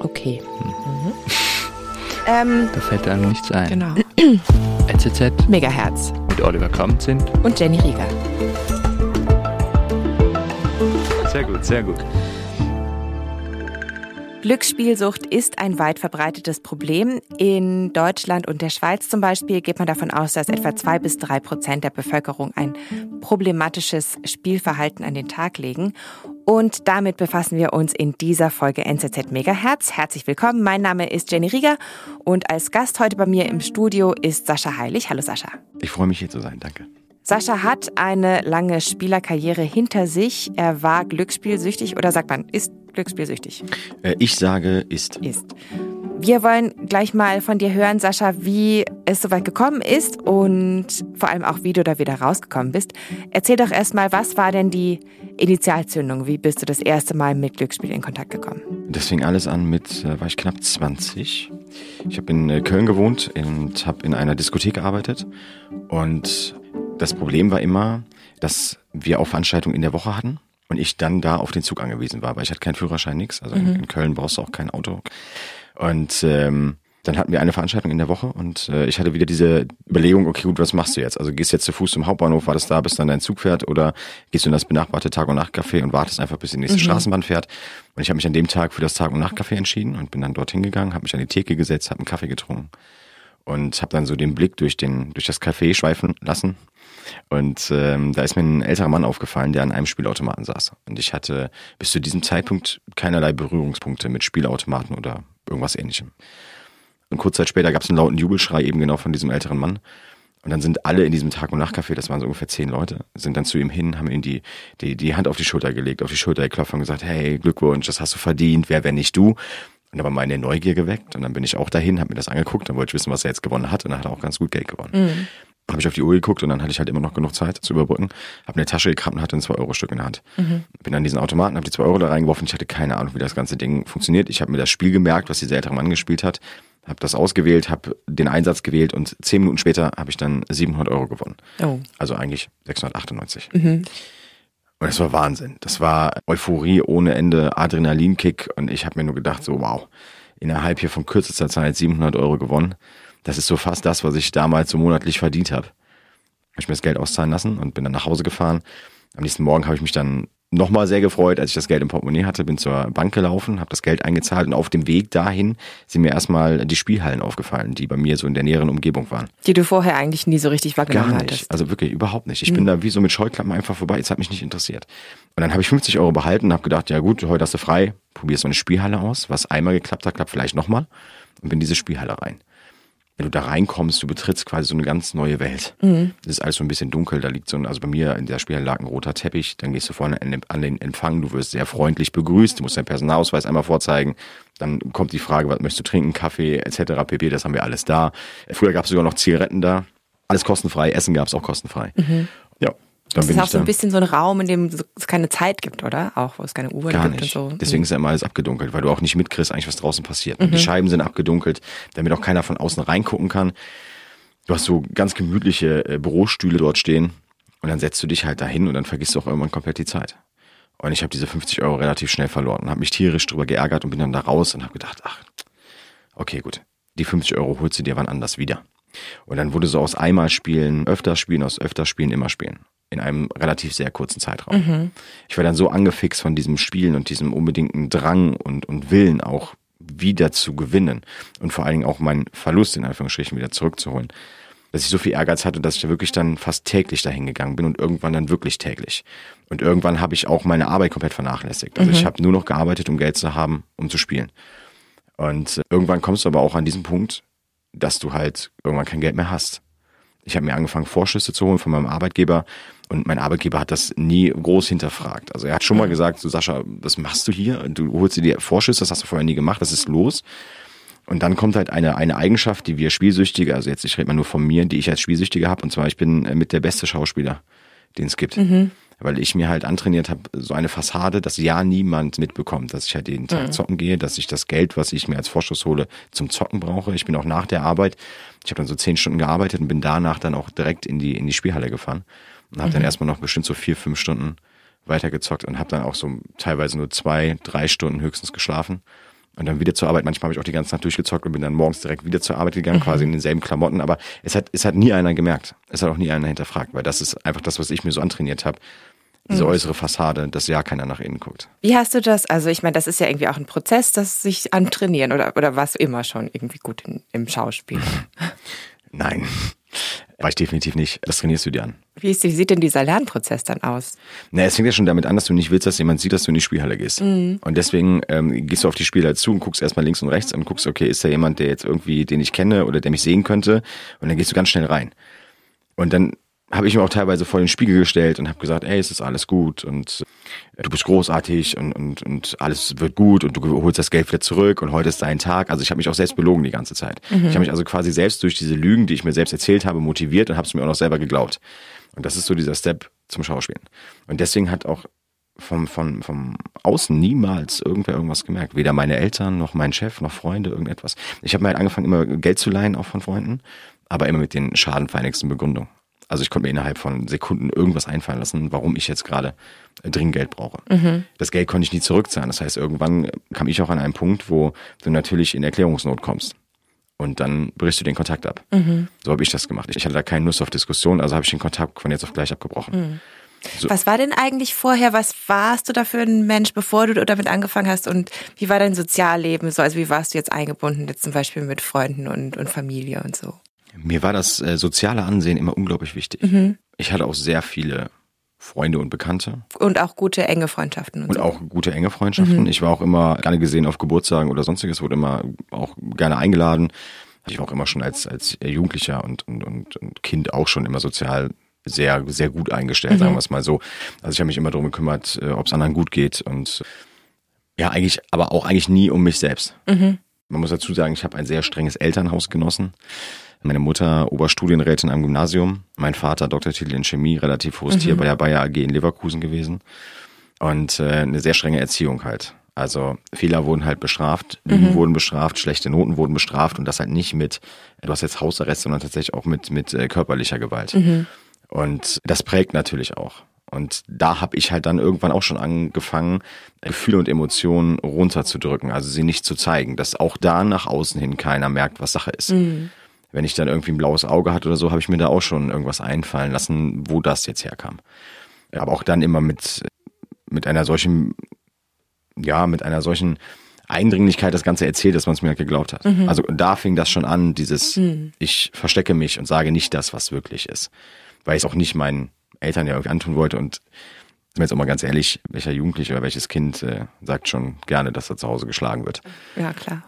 Okay. Mhm. Ähm, da fällt einem nichts ein. Genau. NZZ. Megahertz. Mit Oliver Kamp sind. Und Jenny Rieger. Sehr gut, sehr gut. Glücksspielsucht ist ein weit verbreitetes Problem. In Deutschland und der Schweiz zum Beispiel geht man davon aus, dass etwa zwei bis drei Prozent der Bevölkerung ein problematisches Spielverhalten an den Tag legen. Und damit befassen wir uns in dieser Folge NZZ Megahertz. Herzlich willkommen. Mein Name ist Jenny Rieger und als Gast heute bei mir im Studio ist Sascha Heilig. Hallo Sascha. Ich freue mich hier zu sein. Danke. Sascha hat eine lange Spielerkarriere hinter sich. Er war glücksspielsüchtig oder sagt man, ist glücksspielsüchtig? Äh, ich sage, ist. Ist. Wir wollen gleich mal von dir hören, Sascha, wie es soweit gekommen ist und vor allem auch, wie du da wieder rausgekommen bist. Erzähl doch erstmal, was war denn die Initialzündung? Wie bist du das erste Mal mit Glücksspiel in Kontakt gekommen? Das fing alles an mit, äh, war ich knapp 20. Ich habe in äh, Köln gewohnt und habe in einer Diskothek gearbeitet. Und das Problem war immer, dass wir auch Veranstaltungen in der Woche hatten und ich dann da auf den Zug angewiesen war, weil ich hatte keinen Führerschein, nix. Also mhm. in Köln brauchst du auch kein Auto. Und ähm, dann hatten wir eine Veranstaltung in der Woche und äh, ich hatte wieder diese Überlegung, okay, gut, was machst du jetzt? Also gehst du jetzt zu Fuß zum Hauptbahnhof, wartest da, bis dann dein Zug fährt oder gehst du in das benachbarte Tag- und Nachtcafé und wartest einfach, bis die nächste mhm. Straßenbahn fährt? Und ich habe mich an dem Tag für das Tag- und Nachtcafé entschieden und bin dann dorthin gegangen, habe mich an die Theke gesetzt, habe einen Kaffee getrunken und habe dann so den Blick durch den durch das Café schweifen lassen und ähm, da ist mir ein älterer Mann aufgefallen, der an einem Spielautomaten saß. Und ich hatte bis zu diesem Zeitpunkt keinerlei Berührungspunkte mit Spielautomaten oder irgendwas ähnlichem. Und kurz Zeit später gab es einen lauten Jubelschrei eben genau von diesem älteren Mann. Und dann sind alle in diesem Tag- und Nachtcafé, das waren so ungefähr zehn Leute, sind dann zu ihm hin, haben ihm die, die, die Hand auf die Schulter gelegt, auf die Schulter geklopft und gesagt, hey, Glückwunsch, das hast du verdient, wer, wenn nicht du. Und da war meine Neugier geweckt und dann bin ich auch dahin, habe mir das angeguckt, dann wollte ich wissen, was er jetzt gewonnen hat und dann hat er auch ganz gut Geld gewonnen. Mhm habe ich auf die Uhr geguckt und dann hatte ich halt immer noch genug Zeit zu überbrücken. Habe eine Tasche gekramt und hatte ein 2-Euro-Stück in der Hand. Mhm. Bin an diesen Automaten, habe die 2 Euro da reingeworfen. Ich hatte keine Ahnung, wie das ganze Ding funktioniert. Ich habe mir das Spiel gemerkt, was dieser ältere Mann gespielt hat. Habe das ausgewählt, habe den Einsatz gewählt und zehn Minuten später habe ich dann 700 Euro gewonnen. Oh. Also eigentlich 698. Mhm. Und das war Wahnsinn. Das war Euphorie ohne Ende, Adrenalinkick und ich habe mir nur gedacht, so wow, innerhalb hier von kürzester Zeit 700 Euro gewonnen das ist so fast das, was ich damals so monatlich verdient habe. Habe ich mir das Geld auszahlen lassen und bin dann nach Hause gefahren. Am nächsten Morgen habe ich mich dann nochmal sehr gefreut, als ich das Geld im Portemonnaie hatte, bin zur Bank gelaufen, habe das Geld eingezahlt und auf dem Weg dahin sind mir erstmal die Spielhallen aufgefallen, die bei mir so in der näheren Umgebung waren. Die du vorher eigentlich nie so richtig wahrgenommen Gar nicht, hattest. also wirklich überhaupt nicht. Ich mhm. bin da wie so mit Scheuklappen einfach vorbei, es hat mich nicht interessiert. Und dann habe ich 50 Euro behalten und habe gedacht, ja gut, heute hast du frei, probierst so eine Spielhalle aus, was einmal geklappt hat, klappt vielleicht nochmal und bin in diese Spielhalle rein wenn du da reinkommst, du betrittst quasi so eine ganz neue Welt. Mhm. Das ist alles so ein bisschen dunkel, da liegt so ein, also bei mir in der Spielhalle lag ein roter Teppich, dann gehst du vorne an den Empfang, du wirst sehr freundlich begrüßt, du musst deinen Personalausweis einmal vorzeigen, dann kommt die Frage, was möchtest du trinken, Kaffee etc. pp, das haben wir alles da. Früher gab es sogar noch Zigaretten da, alles kostenfrei, Essen gab es auch kostenfrei. Mhm. Dann das ist auch so ein bisschen so ein Raum, in dem es keine Zeit gibt, oder? Auch, wo es keine Uhr gibt nicht. und so. Deswegen ist ja immer alles abgedunkelt, weil du auch nicht mitkriegst, eigentlich, was draußen passiert. Mhm. Die Scheiben sind abgedunkelt, damit auch keiner von außen reingucken kann. Du hast so ganz gemütliche äh, Bürostühle dort stehen und dann setzt du dich halt dahin und dann vergisst du auch irgendwann komplett die Zeit. Und ich habe diese 50 Euro relativ schnell verloren und habe mich tierisch drüber geärgert und bin dann da raus und habe gedacht, ach, okay, gut, die 50 Euro holst du dir wann anders wieder. Und dann wurde so aus einmal spielen, öfter spielen, aus öfter spielen, immer spielen in einem relativ sehr kurzen Zeitraum. Mhm. Ich war dann so angefixt von diesem Spielen und diesem unbedingten Drang und, und Willen auch wieder zu gewinnen und vor allen Dingen auch meinen Verlust in Anführungsstrichen wieder zurückzuholen, dass ich so viel Ehrgeiz hatte, dass ich wirklich dann fast täglich dahin gegangen bin und irgendwann dann wirklich täglich. Und irgendwann habe ich auch meine Arbeit komplett vernachlässigt. Also mhm. ich habe nur noch gearbeitet, um Geld zu haben, um zu spielen. Und irgendwann kommst du aber auch an diesen Punkt, dass du halt irgendwann kein Geld mehr hast. Ich habe mir angefangen, Vorschüsse zu holen von meinem Arbeitgeber und mein Arbeitgeber hat das nie groß hinterfragt. Also er hat schon mal gesagt, so Sascha, was machst du hier? Du holst dir die Vorschüsse, das hast du vorher nie gemacht, was ist los? Und dann kommt halt eine, eine Eigenschaft, die wir Spielsüchtige, also jetzt, ich rede mal nur von mir, die ich als Spielsüchtige habe, und zwar ich bin äh, mit der beste Schauspieler, den es gibt. Mhm. Weil ich mir halt antrainiert habe, so eine Fassade, dass ja niemand mitbekommt, dass ich halt jeden Tag mhm. zocken gehe, dass ich das Geld, was ich mir als Vorschuss hole, zum Zocken brauche. Ich bin auch nach der Arbeit, ich habe dann so zehn Stunden gearbeitet und bin danach dann auch direkt in die, in die Spielhalle gefahren und habe mhm. dann erstmal noch bestimmt so vier, fünf Stunden weitergezockt und habe dann auch so teilweise nur zwei, drei Stunden höchstens geschlafen und dann wieder zur Arbeit. Manchmal habe ich auch die ganze Nacht durchgezockt und bin dann morgens direkt wieder zur Arbeit gegangen, mhm. quasi in denselben Klamotten. Aber es hat, es hat nie einer gemerkt. Es hat auch nie einer hinterfragt, weil das ist einfach das, was ich mir so antrainiert habe. Diese mhm. äußere Fassade, dass ja keiner nach innen guckt. Wie hast du das? Also ich meine, das ist ja irgendwie auch ein Prozess, das sich antrainieren oder, oder du immer schon irgendwie gut in, im Schauspiel? Nein, war ich definitiv nicht. Das trainierst du dir an. Wie, ist, wie sieht denn dieser Lernprozess dann aus? Na, es fängt ja schon damit an, dass du nicht willst, dass jemand sieht, dass du in die Spielhalle gehst. Mhm. Und deswegen ähm, gehst du auf die Spielhalle zu und guckst erstmal links und rechts und guckst, okay, ist da jemand, der jetzt irgendwie, den ich kenne oder der mich sehen könnte? Und dann gehst du ganz schnell rein. Und dann habe ich mir auch teilweise vor den Spiegel gestellt und habe gesagt, ey, es ist alles gut und äh, du bist großartig und, und, und alles wird gut und du holst das Geld wieder zurück und heute ist dein Tag. Also ich habe mich auch selbst belogen die ganze Zeit. Mhm. Ich habe mich also quasi selbst durch diese Lügen, die ich mir selbst erzählt habe, motiviert und habe es mir auch noch selber geglaubt. Und das ist so dieser Step zum Schauspielen. Und deswegen hat auch vom, vom, vom Außen niemals irgendwer irgendwas gemerkt. Weder meine Eltern, noch mein Chef, noch Freunde, irgendetwas. Ich habe mir halt angefangen, immer Geld zu leihen, auch von Freunden, aber immer mit den schadenfeinigsten Begründungen. Also ich konnte mir innerhalb von Sekunden irgendwas einfallen lassen, warum ich jetzt gerade dringend Geld brauche. Mhm. Das Geld konnte ich nie zurückzahlen. Das heißt, irgendwann kam ich auch an einen Punkt, wo du natürlich in Erklärungsnot kommst. Und dann brichst du den Kontakt ab. Mhm. So habe ich das gemacht. Ich hatte da keine Lust auf Diskussion, also habe ich den Kontakt von jetzt auf gleich abgebrochen. Mhm. So. Was war denn eigentlich vorher? Was warst du da für ein Mensch, bevor du damit angefangen hast? Und wie war dein Sozialleben so? Also wie warst du jetzt eingebunden, jetzt zum Beispiel mit Freunden und, und Familie und so? Mir war das äh, soziale Ansehen immer unglaublich wichtig. Mhm. Ich hatte auch sehr viele Freunde und Bekannte. Und auch gute enge Freundschaften. Und, und so. auch gute enge Freundschaften. Mhm. Ich war auch immer gerne gesehen auf Geburtstagen oder sonstiges, wurde immer auch gerne eingeladen. Ich war auch immer schon als, als Jugendlicher und, und, und, und Kind auch schon immer sozial sehr, sehr gut eingestellt, mhm. sagen wir es mal so. Also ich habe mich immer darum gekümmert, äh, ob es anderen gut geht und ja, eigentlich, aber auch eigentlich nie um mich selbst. Mhm. Man muss dazu sagen, ich habe ein sehr strenges Elternhaus genossen. Meine Mutter Oberstudienrätin am Gymnasium, mein Vater Doktortitel in Chemie, relativ hohes mhm. Tier bei der Bayer AG in Leverkusen gewesen. Und äh, eine sehr strenge Erziehung halt. Also Fehler wurden halt bestraft, Lügen mhm. wurden bestraft, schlechte Noten wurden bestraft und das halt nicht mit, du hast jetzt Hausarrest, sondern tatsächlich auch mit, mit äh, körperlicher Gewalt. Mhm. Und das prägt natürlich auch. Und da habe ich halt dann irgendwann auch schon angefangen, Gefühle und Emotionen runterzudrücken, also sie nicht zu zeigen, dass auch da nach außen hin keiner merkt, was Sache ist. Mhm wenn ich dann irgendwie ein blaues Auge hatte oder so, habe ich mir da auch schon irgendwas einfallen lassen, wo das jetzt herkam. Aber auch dann immer mit, mit einer solchen, ja, mit einer solchen Eindringlichkeit das Ganze erzählt, dass man es mir halt geglaubt hat. Mhm. Also da fing das schon an, dieses, mhm. ich verstecke mich und sage nicht das, was wirklich ist. Weil ich es auch nicht meinen Eltern ja irgendwie antun wollte und sind wir jetzt auch mal ganz ehrlich, welcher Jugendliche oder welches Kind äh, sagt schon gerne, dass er zu Hause geschlagen wird. Ja, klar.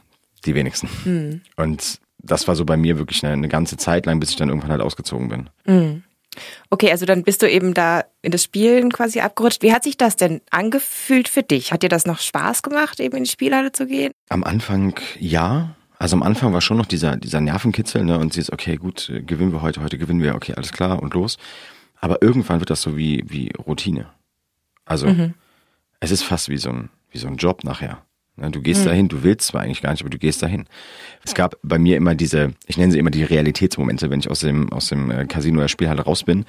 Die wenigsten. Mhm. Und das war so bei mir wirklich eine, eine, ganze Zeit lang, bis ich dann irgendwann halt ausgezogen bin. Mhm. Okay, also dann bist du eben da in das Spielen quasi abgerutscht. Wie hat sich das denn angefühlt für dich? Hat dir das noch Spaß gemacht, eben in die Spielhalle zu gehen? Am Anfang ja. Also am Anfang war schon noch dieser, dieser Nervenkitzel, ne? Und sie ist, okay, gut, gewinnen wir heute, heute gewinnen wir, okay, alles klar und los. Aber irgendwann wird das so wie, wie Routine. Also, mhm. es ist fast wie so ein, wie so ein Job nachher. Ne, du gehst mhm. dahin, du willst zwar eigentlich gar nicht, aber du gehst dahin. Es gab bei mir immer diese, ich nenne sie immer die Realitätsmomente, wenn ich aus dem, aus dem äh, Casino oder Spielhalle raus bin,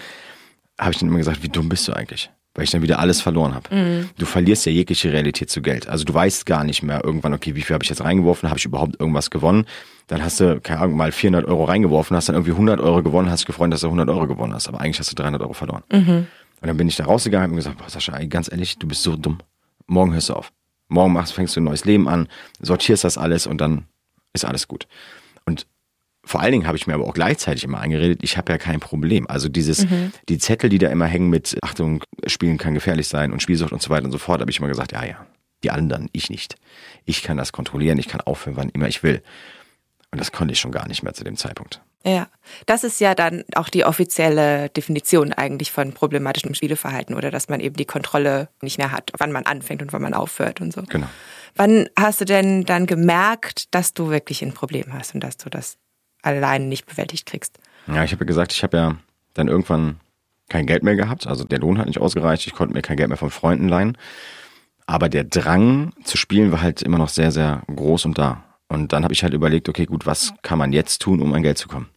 habe ich dann immer gesagt, wie dumm bist du eigentlich? Weil ich dann wieder alles verloren habe. Mhm. Du verlierst ja jegliche Realität zu Geld. Also du weißt gar nicht mehr irgendwann, okay, wie viel habe ich jetzt reingeworfen, habe ich überhaupt irgendwas gewonnen? Dann hast du, keine Ahnung, mal 400 Euro reingeworfen, hast dann irgendwie 100 Euro gewonnen, hast dich gefreut, dass du 100 Euro gewonnen hast. Aber eigentlich hast du 300 Euro verloren. Mhm. Und dann bin ich da rausgegangen und gesagt, boah, Sascha, ganz ehrlich, du bist so dumm. Morgen hörst du auf morgen machst, fängst du ein neues Leben an, sortierst das alles und dann ist alles gut. Und vor allen Dingen habe ich mir aber auch gleichzeitig immer eingeredet, ich habe ja kein Problem. Also dieses, mhm. die Zettel, die da immer hängen mit Achtung, Spielen kann gefährlich sein und Spielsucht und so weiter und so fort, habe ich immer gesagt, ja, ja, die anderen, ich nicht. Ich kann das kontrollieren, ich kann aufhören, wann immer ich will. Und das konnte ich schon gar nicht mehr zu dem Zeitpunkt. Ja, das ist ja dann auch die offizielle Definition eigentlich von problematischem Spieleverhalten oder dass man eben die Kontrolle nicht mehr hat, wann man anfängt und wann man aufhört und so. Genau. Wann hast du denn dann gemerkt, dass du wirklich ein Problem hast und dass du das alleine nicht bewältigt kriegst? Ja, ich habe ja gesagt, ich habe ja dann irgendwann kein Geld mehr gehabt, also der Lohn hat nicht ausgereicht, ich konnte mir kein Geld mehr von Freunden leihen. Aber der Drang zu spielen war halt immer noch sehr, sehr groß und da. Und dann habe ich halt überlegt, okay, gut, was kann man jetzt tun, um an Geld zu kommen?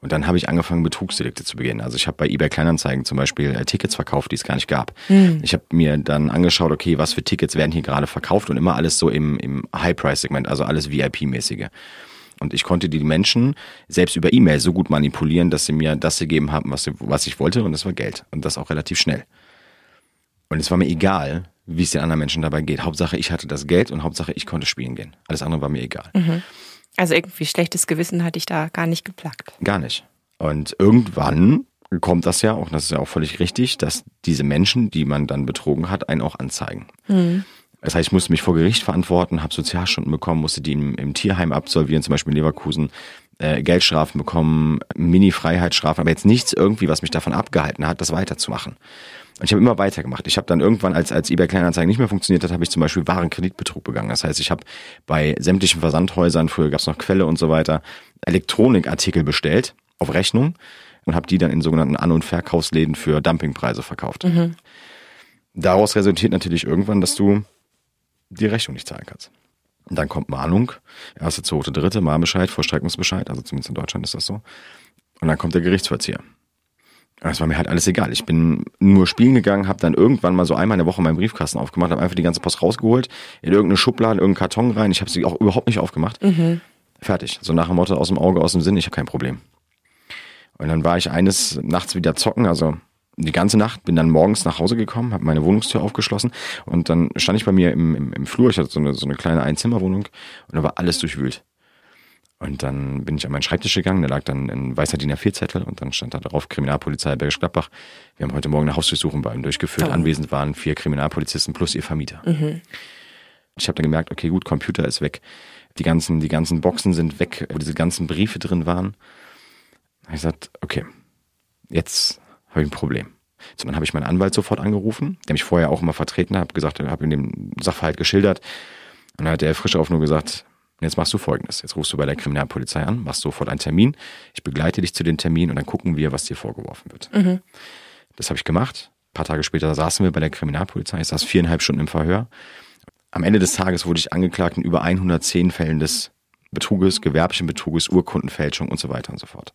Und dann habe ich angefangen, Betrugsdelikte zu begehen. Also ich habe bei eBay Kleinanzeigen zum Beispiel äh, Tickets verkauft, die es gar nicht gab. Mhm. Ich habe mir dann angeschaut, okay, was für Tickets werden hier gerade verkauft und immer alles so im, im High-Price-Segment, also alles VIP-mäßige. Und ich konnte die Menschen selbst über E-Mail so gut manipulieren, dass sie mir das gegeben haben, was, sie, was ich wollte, und das war Geld. Und das auch relativ schnell. Und es war mir egal, wie es den anderen Menschen dabei geht. Hauptsache, ich hatte das Geld und Hauptsache, ich konnte spielen gehen. Alles andere war mir egal. Mhm. Also irgendwie schlechtes Gewissen hatte ich da gar nicht geplagt. Gar nicht. Und irgendwann kommt das ja, auch das ist ja auch völlig richtig, dass diese Menschen, die man dann betrogen hat, einen auch anzeigen. Mhm. Das heißt, ich musste mich vor Gericht verantworten, habe Sozialstunden bekommen, musste die im, im, Tierheim absolvieren, zum Beispiel in Leverkusen, äh, Geldstrafen bekommen, Mini-Freiheitsstrafen, aber jetzt nichts irgendwie, was mich davon abgehalten hat, das weiterzumachen. Und ich habe immer weitergemacht. Ich habe dann irgendwann, als, als eBay Kleinanzeigen nicht mehr funktioniert hat, habe ich zum Beispiel Warenkreditbetrug begangen. Das heißt, ich habe bei sämtlichen Versandhäusern, früher gab es noch Quelle und so weiter, Elektronikartikel bestellt auf Rechnung und habe die dann in sogenannten An- und Verkaufsläden für Dumpingpreise verkauft. Mhm. Daraus resultiert natürlich irgendwann, dass du die Rechnung nicht zahlen kannst. Und dann kommt Mahnung, erste, zweite, dritte, Mahnbescheid, Vollstreckungsbescheid, also zumindest in Deutschland ist das so. Und dann kommt der Gerichtsvollzieher. Es war mir halt alles egal. Ich bin nur spielen gegangen, habe dann irgendwann mal so einmal in der Woche meinen Briefkasten aufgemacht, habe einfach die ganze Post rausgeholt, in irgendeine Schublade, in irgendeinen Karton rein. Ich habe sie auch überhaupt nicht aufgemacht. Mhm. Fertig. So nach dem Motto aus dem Auge, aus dem Sinn, ich habe kein Problem. Und dann war ich eines Nachts wieder zocken, also die ganze Nacht, bin dann morgens nach Hause gekommen, habe meine Wohnungstür aufgeschlossen und dann stand ich bei mir im, im, im Flur, ich hatte so eine, so eine kleine Einzimmerwohnung und da war alles durchwühlt. Und dann bin ich an meinen Schreibtisch gegangen, da lag dann ein weißer DIN A4-Zettel und dann stand da drauf Kriminalpolizei Bergisch Gladbach. Wir haben heute Morgen eine Hausdurchsuchung bei ihm durchgeführt. Oh. Anwesend waren vier Kriminalpolizisten plus ihr Vermieter. Mhm. Ich habe dann gemerkt, okay, gut, Computer ist weg. Die ganzen, die ganzen Boxen sind weg, wo diese ganzen Briefe drin waren. Da habe ich gesagt, okay, jetzt habe ich ein Problem. So, dann habe ich meinen Anwalt sofort angerufen, der mich vorher auch immer vertreten hat, gesagt, habe ihm den Sachverhalt geschildert. Und dann hat der frisch auf nur gesagt, jetzt machst du folgendes. Jetzt rufst du bei der Kriminalpolizei an, machst sofort einen Termin. Ich begleite dich zu dem Termin und dann gucken wir, was dir vorgeworfen wird. Mhm. Das habe ich gemacht. Ein paar Tage später saßen wir bei der Kriminalpolizei. Ich saß viereinhalb Stunden im Verhör. Am Ende des Tages wurde ich angeklagt in über 110 Fällen des Betruges, gewerblichen Betruges, Urkundenfälschung und so weiter und so fort.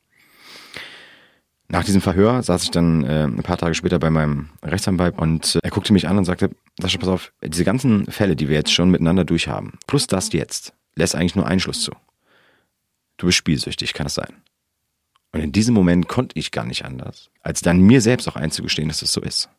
Nach diesem Verhör saß ich dann äh, ein paar Tage später bei meinem Rechtsanwalt und äh, er guckte mich an und sagte, Sascha, pass auf, diese ganzen Fälle, die wir jetzt schon miteinander durchhaben, plus das jetzt, lässt eigentlich nur einen Schluss zu. Du bist spielsüchtig, kann es sein. Und in diesem Moment konnte ich gar nicht anders, als dann mir selbst auch einzugestehen, dass es das so ist.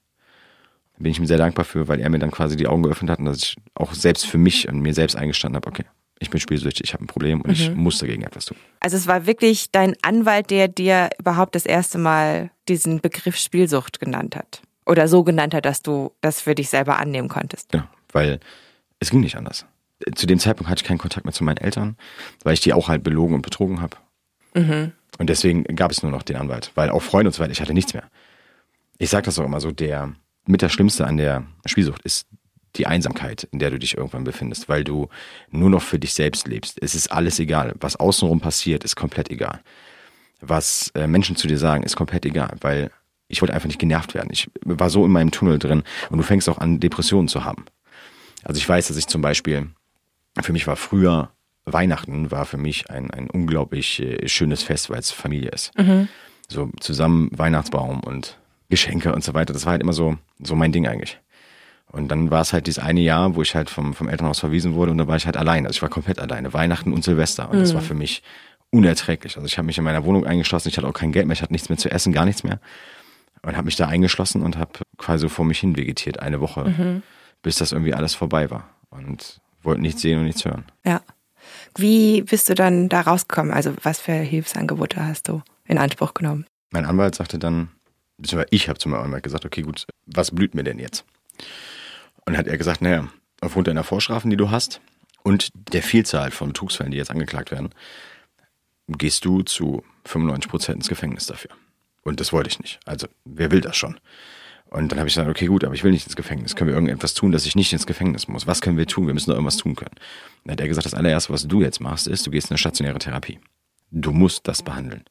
Da bin ich ihm sehr dankbar für, weil er mir dann quasi die Augen geöffnet hat und dass ich auch selbst für mich und mir selbst eingestanden habe, okay, ich bin spielsüchtig, ich habe ein Problem und mhm. ich muss dagegen etwas tun. Also es war wirklich dein Anwalt, der dir überhaupt das erste Mal diesen Begriff Spielsucht genannt hat. Oder so genannt hat, dass du das für dich selber annehmen konntest. Ja, weil es ging nicht anders. Zu dem Zeitpunkt hatte ich keinen Kontakt mehr zu meinen Eltern, weil ich die auch halt belogen und betrogen habe. Mhm. Und deswegen gab es nur noch den Anwalt, weil auch Freunde und so weiter, ich hatte nichts mehr. Ich sage das auch immer so, der mit das Schlimmste an der Spielsucht ist die Einsamkeit, in der du dich irgendwann befindest, weil du nur noch für dich selbst lebst. Es ist alles egal. Was außenrum passiert, ist komplett egal. Was äh, Menschen zu dir sagen, ist komplett egal, weil ich wollte einfach nicht genervt werden. Ich war so in meinem Tunnel drin und du fängst auch an, Depressionen zu haben. Also ich weiß, dass ich zum Beispiel, für mich war früher, Weihnachten war für mich ein, ein unglaublich äh, schönes Fest, weil es Familie ist. Mhm. So zusammen Weihnachtsbaum und Geschenke und so weiter. Das war halt immer so, so mein Ding eigentlich. Und dann war es halt dieses eine Jahr, wo ich halt vom, vom Elternhaus verwiesen wurde und da war ich halt alleine. Also ich war komplett alleine. Weihnachten und Silvester. Und mhm. das war für mich unerträglich. Also ich habe mich in meiner Wohnung eingeschlossen, ich hatte auch kein Geld mehr, ich hatte nichts mehr zu essen, gar nichts mehr. Und habe mich da eingeschlossen und habe quasi vor mich hin vegetiert, eine Woche, mhm. bis das irgendwie alles vorbei war. Und wollte nichts sehen und nichts hören. Ja. Wie bist du dann da rausgekommen? Also was für Hilfsangebote hast du in Anspruch genommen? Mein Anwalt sagte dann, beziehungsweise ich habe zu meinem Anwalt gesagt, okay gut, was blüht mir denn jetzt? Und hat er gesagt, naja, aufgrund deiner Vorstrafen, die du hast und der Vielzahl von Betrugsfällen, die jetzt angeklagt werden, gehst du zu 95 Prozent ins Gefängnis dafür. Und das wollte ich nicht. Also, wer will das schon? Und dann habe ich gesagt, okay, gut, aber ich will nicht ins Gefängnis. Können wir irgendetwas tun, dass ich nicht ins Gefängnis muss? Was können wir tun? Wir müssen doch irgendwas tun können. Dann hat er gesagt, das allererste, was du jetzt machst, ist, du gehst in eine stationäre Therapie. Du musst das behandeln.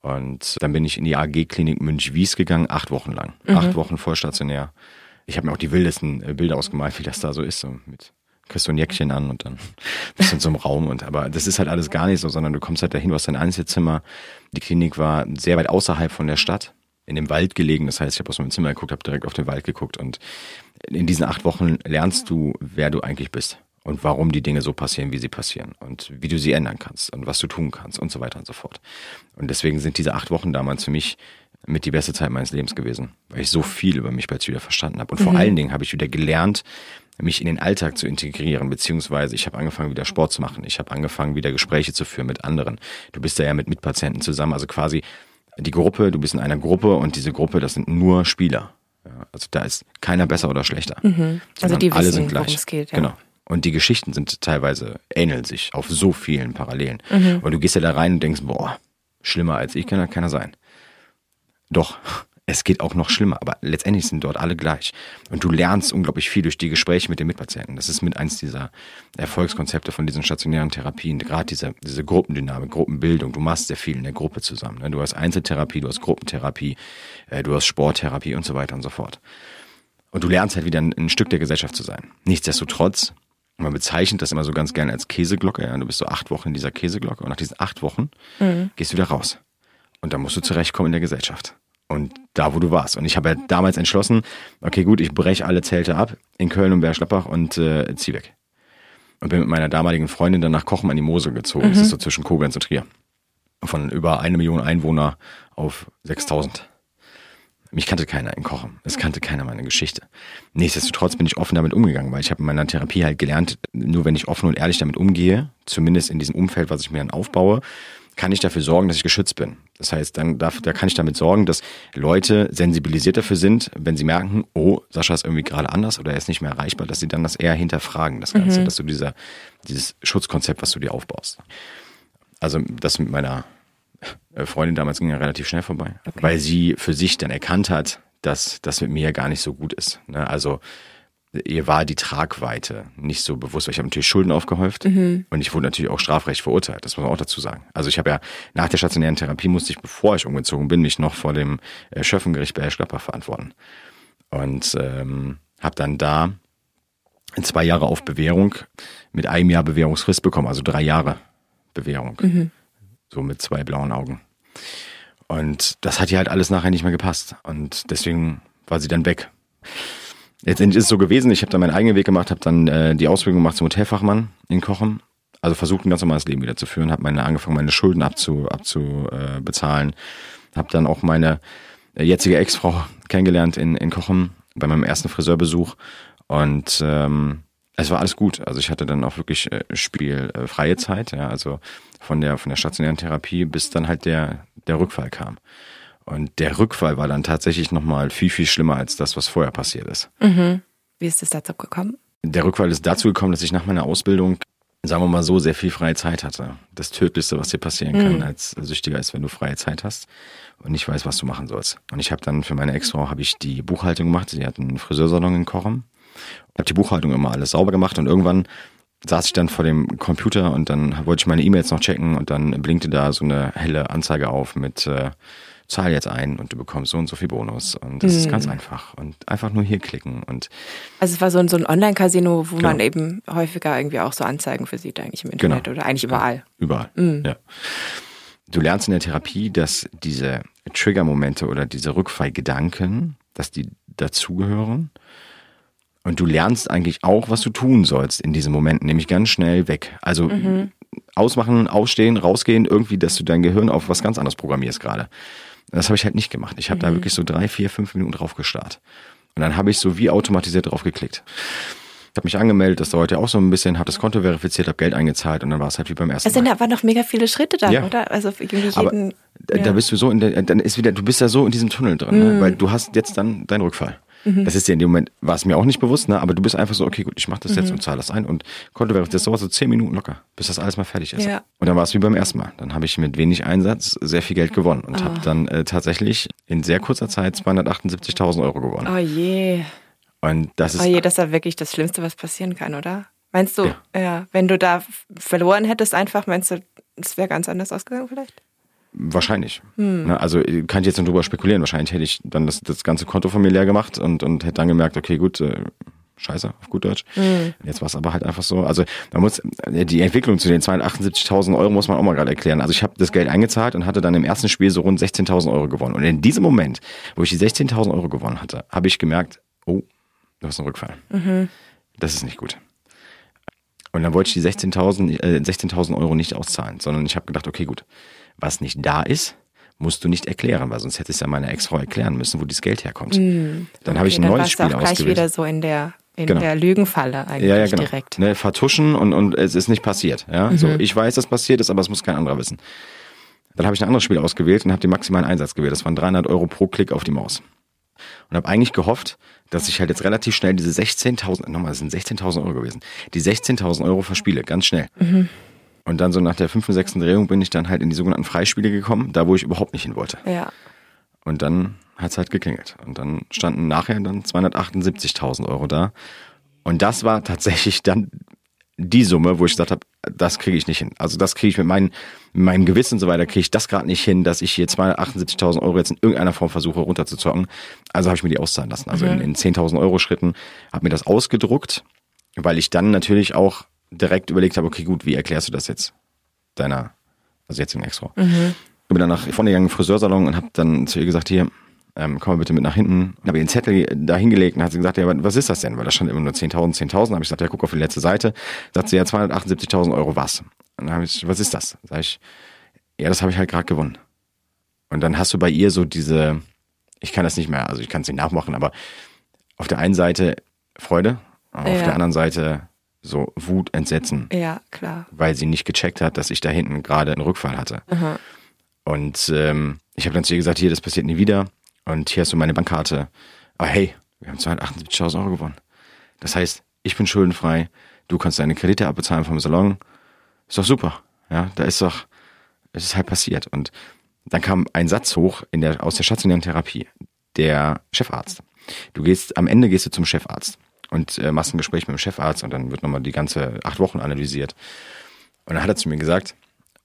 Und dann bin ich in die AG-Klinik Münch-Wies gegangen, acht Wochen lang. Mhm. Acht Wochen vollstationär. Ich habe mir auch die wildesten äh, Bilder ausgemalt, wie das da so ist, so mit kriegst du ein Jäckchen an und dann bist du in so einem Raum. Und aber das ist halt alles gar nicht so, sondern du kommst halt dahin, du hast dein Einzelzimmer. Die Klinik war sehr weit außerhalb von der Stadt, in dem Wald gelegen. Das heißt, ich habe aus meinem Zimmer geguckt, habe direkt auf den Wald geguckt. Und in diesen acht Wochen lernst du, wer du eigentlich bist und warum die Dinge so passieren, wie sie passieren und wie du sie ändern kannst und was du tun kannst und so weiter und so fort. Und deswegen sind diese acht Wochen damals für mich mit die beste Zeit meines Lebens gewesen, weil ich so viel über mich plötzlich wieder verstanden habe. Und vor mhm. allen Dingen habe ich wieder gelernt, mich in den Alltag zu integrieren, beziehungsweise ich habe angefangen, wieder Sport zu machen. Ich habe angefangen, wieder Gespräche zu führen mit anderen. Du bist da ja mit Mitpatienten zusammen, also quasi die Gruppe, du bist in einer Gruppe und diese Gruppe, das sind nur Spieler. Ja, also da ist keiner besser oder schlechter. Mhm. Also die wissen, alle sind gleich. Es geht, ja. Genau. Und die Geschichten sind teilweise, ähneln sich auf so vielen Parallelen. Mhm. Und du gehst ja da rein und denkst, boah, schlimmer als ich kann da keiner sein. Doch, es geht auch noch schlimmer, aber letztendlich sind dort alle gleich. Und du lernst unglaublich viel durch die Gespräche mit den Mitpatienten. Das ist mit eins dieser Erfolgskonzepte von diesen stationären Therapien, gerade diese, diese Gruppendynamik, Gruppenbildung. Du machst sehr viel in der Gruppe zusammen. Ne? Du hast Einzeltherapie, du hast Gruppentherapie, äh, du hast Sporttherapie und so weiter und so fort. Und du lernst halt wieder ein, ein Stück der Gesellschaft zu sein. Nichtsdestotrotz, man bezeichnet das immer so ganz gerne als Käseglocke. Ja? Du bist so acht Wochen in dieser Käseglocke und nach diesen acht Wochen mhm. gehst du wieder raus. Und dann musst du zurechtkommen in der Gesellschaft und da, wo du warst. Und ich habe ja damals entschlossen, okay, gut, ich breche alle Zelte ab in Köln und Bergschlappach und äh, zieh weg. Und bin mit meiner damaligen Freundin dann nach Kochen an die Mosel gezogen. Mhm. Das ist so zwischen Koblenz und Trier. Von über eine Million Einwohner auf 6000. Mich kannte keiner in Kochen. Es kannte keiner meine Geschichte. Nichtsdestotrotz bin ich offen damit umgegangen, weil ich habe in meiner Therapie halt gelernt, nur wenn ich offen und ehrlich damit umgehe, zumindest in diesem Umfeld, was ich mir dann aufbaue, kann ich dafür sorgen, dass ich geschützt bin. Das heißt, dann darf, da kann ich damit sorgen, dass Leute sensibilisiert dafür sind, wenn sie merken, oh, Sascha ist irgendwie gerade anders oder er ist nicht mehr erreichbar, dass sie dann das eher hinterfragen, das Ganze, mhm. dass du dieser, dieses Schutzkonzept, was du dir aufbaust. Also das mit meiner äh, Freundin damals ging ja relativ schnell vorbei, okay. weil sie für sich dann erkannt hat, dass das mit mir gar nicht so gut ist. Ne? Also ihr war die Tragweite nicht so bewusst, weil ich habe natürlich Schulden aufgehäuft mhm. und ich wurde natürlich auch strafrecht verurteilt, das muss man auch dazu sagen. Also ich habe ja nach der stationären Therapie musste ich, bevor ich umgezogen bin, mich noch vor dem äh, Schöffengericht bei Gladbach verantworten. Und ähm, habe dann da zwei Jahre auf Bewährung mit einem Jahr Bewährungsfrist bekommen, also drei Jahre Bewährung. Mhm. So mit zwei blauen Augen. Und das hat ihr halt alles nachher nicht mehr gepasst. Und deswegen war sie dann weg. Letztendlich ist es so gewesen, ich habe dann meinen eigenen Weg gemacht, habe dann äh, die Ausbildung gemacht zum Hotelfachmann in Kochen. Also versucht ein ganz normales Leben wieder zu führen, habe meine angefangen, meine Schulden abzu, abzubezahlen. Äh, habe dann auch meine äh, jetzige Ex-Frau kennengelernt in, in Kochen bei meinem ersten Friseurbesuch. Und ähm, es war alles gut. Also ich hatte dann auch wirklich äh, spielfreie Zeit, ja, also von der von der stationären Therapie bis dann halt der der Rückfall kam. Und der Rückfall war dann tatsächlich nochmal viel, viel schlimmer als das, was vorher passiert ist. Mhm. Wie ist es dazu gekommen? Der Rückfall ist dazu gekommen, dass ich nach meiner Ausbildung, sagen wir mal so, sehr viel freie Zeit hatte. Das Tödlichste, was dir passieren kann mhm. als Süchtiger ist, wenn du freie Zeit hast und nicht weißt, was du machen sollst. Und ich habe dann für meine Ex-Frau habe ich die Buchhaltung gemacht. Sie hat einen Friseursalon in Kochen. Habe die Buchhaltung immer alles sauber gemacht und irgendwann saß ich dann vor dem Computer und dann wollte ich meine E-Mails noch checken und dann blinkte da so eine helle Anzeige auf mit äh, zahl jetzt ein und du bekommst so und so viel Bonus. Und das mhm. ist ganz einfach. Und einfach nur hier klicken. Und also es war so ein, so ein Online-Casino, wo genau. man eben häufiger irgendwie auch so Anzeigen für sieht, eigentlich im Internet genau. oder eigentlich überall. Überall, mhm. ja. Du lernst in der Therapie, dass diese Trigger-Momente oder diese Rückfallgedanken, dass die dazugehören. Und du lernst eigentlich auch, was du tun sollst in diesen Momenten, nämlich ganz schnell weg. Also mhm. ausmachen, aufstehen, rausgehen, irgendwie, dass du dein Gehirn auf was ganz anderes programmierst gerade. Das habe ich halt nicht gemacht. Ich habe mhm. da wirklich so drei, vier, fünf Minuten drauf gestarrt. Und dann habe ich so wie automatisiert drauf geklickt. Ich habe mich angemeldet, das dauert ja auch so ein bisschen, habe das Konto verifiziert, habe Geld eingezahlt und dann war es halt wie beim ersten Es sind aber noch mega viele Schritte da, ja. oder? Also jeden, aber ja. da bist du so in der, dann ist wieder, du bist ja so in diesem Tunnel drin, ne? mhm. ne? weil du hast jetzt dann deinen Rückfall. Mhm. Das ist ja in dem Moment, war es mir auch nicht bewusst, ne? aber du bist einfach so, okay, gut, ich mache das jetzt mhm. und zahle das ein und Konto wäre das dauert so zehn Minuten locker, bis das alles mal fertig ist. Ja. Und dann war es wie beim ersten Mal. Dann habe ich mit wenig Einsatz sehr viel Geld gewonnen und oh. habe dann äh, tatsächlich in sehr kurzer Zeit 278.000 Euro gewonnen. Oh je. Und das ist. Oh je, das ist ja wirklich das Schlimmste, was passieren kann, oder? Meinst du, ja, ja wenn du da verloren hättest, einfach, meinst du, es wäre ganz anders ausgegangen vielleicht? Wahrscheinlich. Hm. Ne, also kann ich jetzt nur drüber spekulieren. Wahrscheinlich hätte ich dann das, das ganze Konto von mir leer gemacht und, und hätte dann gemerkt, okay, gut, äh, scheiße, auf gut Deutsch. Mhm. Jetzt war es aber halt einfach so. Also man muss die Entwicklung zu den 278.000 Euro muss man auch mal gerade erklären. Also ich habe das Geld eingezahlt und hatte dann im ersten Spiel so rund 16.000 Euro gewonnen. Und in diesem Moment, wo ich die 16.000 Euro gewonnen hatte, habe ich gemerkt, oh, du hast einen Rückfall. Mhm. Das ist nicht gut. Und dann wollte ich die 16.000 äh, 16 Euro nicht auszahlen, sondern ich habe gedacht, okay, gut, was nicht da ist, musst du nicht erklären, weil sonst hätte es ja meine Ex-Frau erklären müssen, wo dieses Geld herkommt. Mm, dann okay, habe ich ein neues Spiel auch gleich wieder so in der in genau. der Lügenfalle eigentlich ja, ja, genau. direkt. Ne, vertuschen und, und es ist nicht passiert. Ja? Mhm. So, ich weiß, dass passiert ist, aber es muss kein anderer wissen. Dann habe ich ein anderes Spiel ausgewählt und habe den maximalen Einsatz gewählt. Das waren 300 Euro pro Klick auf die Maus. Und habe eigentlich gehofft, dass ich halt jetzt relativ schnell diese 16.000, nochmal, das sind 16.000 Euro gewesen, die 16.000 Euro verspiele, ganz schnell. Mhm. Und dann so nach der fünften, sechsten Drehung bin ich dann halt in die sogenannten Freispiele gekommen, da wo ich überhaupt nicht hin wollte. Ja. Und dann hat es halt geklingelt. Und dann standen nachher dann 278.000 Euro da. Und das war tatsächlich dann die Summe, wo ich gesagt habe, das kriege ich nicht hin. Also das kriege ich mit, mein, mit meinem Gewissen und so weiter, kriege ich das gerade nicht hin, dass ich hier 278.000 Euro jetzt in irgendeiner Form versuche runterzuzocken. Also habe ich mir die auszahlen lassen. Also mhm. in, in 10.000 Euro Schritten habe mir das ausgedruckt, weil ich dann natürlich auch direkt überlegt habe, okay, gut, wie erklärst du das jetzt deiner, also jetzigen Ex-Frau? Mhm. Ich bin dann nach vorne gegangen, Friseursalon und habe dann zu ihr gesagt, hier, ähm, komm mal bitte mit nach hinten. Habe ihr den Zettel da hingelegt und hat sie gesagt, ja, was ist das denn? Weil da stand immer nur 10.000, 10.000. Habe ich gesagt, ja, guck auf die letzte Seite. Sagt sie, ja, 278.000 Euro was? Und dann habe ich, was ist das? Sag ich, ja, das habe ich halt gerade gewonnen. Und dann hast du bei ihr so diese, ich kann das nicht mehr, also ich kann es nicht nachmachen, aber auf der einen Seite Freude, auf ja. der anderen Seite so Wut, Entsetzen. Ja, klar. Weil sie nicht gecheckt hat, dass ich da hinten gerade einen Rückfall hatte. Aha. Und ähm, ich habe dann zu ihr gesagt, hier, das passiert nie wieder. Und hier hast du meine Bankkarte. Aber hey, wir haben 278.000 Euro gewonnen. Das heißt, ich bin schuldenfrei, du kannst deine Kredite abbezahlen vom Salon. Ist doch super. Ja, da ist doch, es ist halt passiert. Und dann kam ein Satz hoch in der, aus der stationären Therapie. Der Chefarzt. Du gehst, am Ende gehst du zum Chefarzt und äh, machst ein Gespräch mit dem Chefarzt und dann wird nochmal die ganze acht Wochen analysiert. Und dann hat er zu mir gesagt,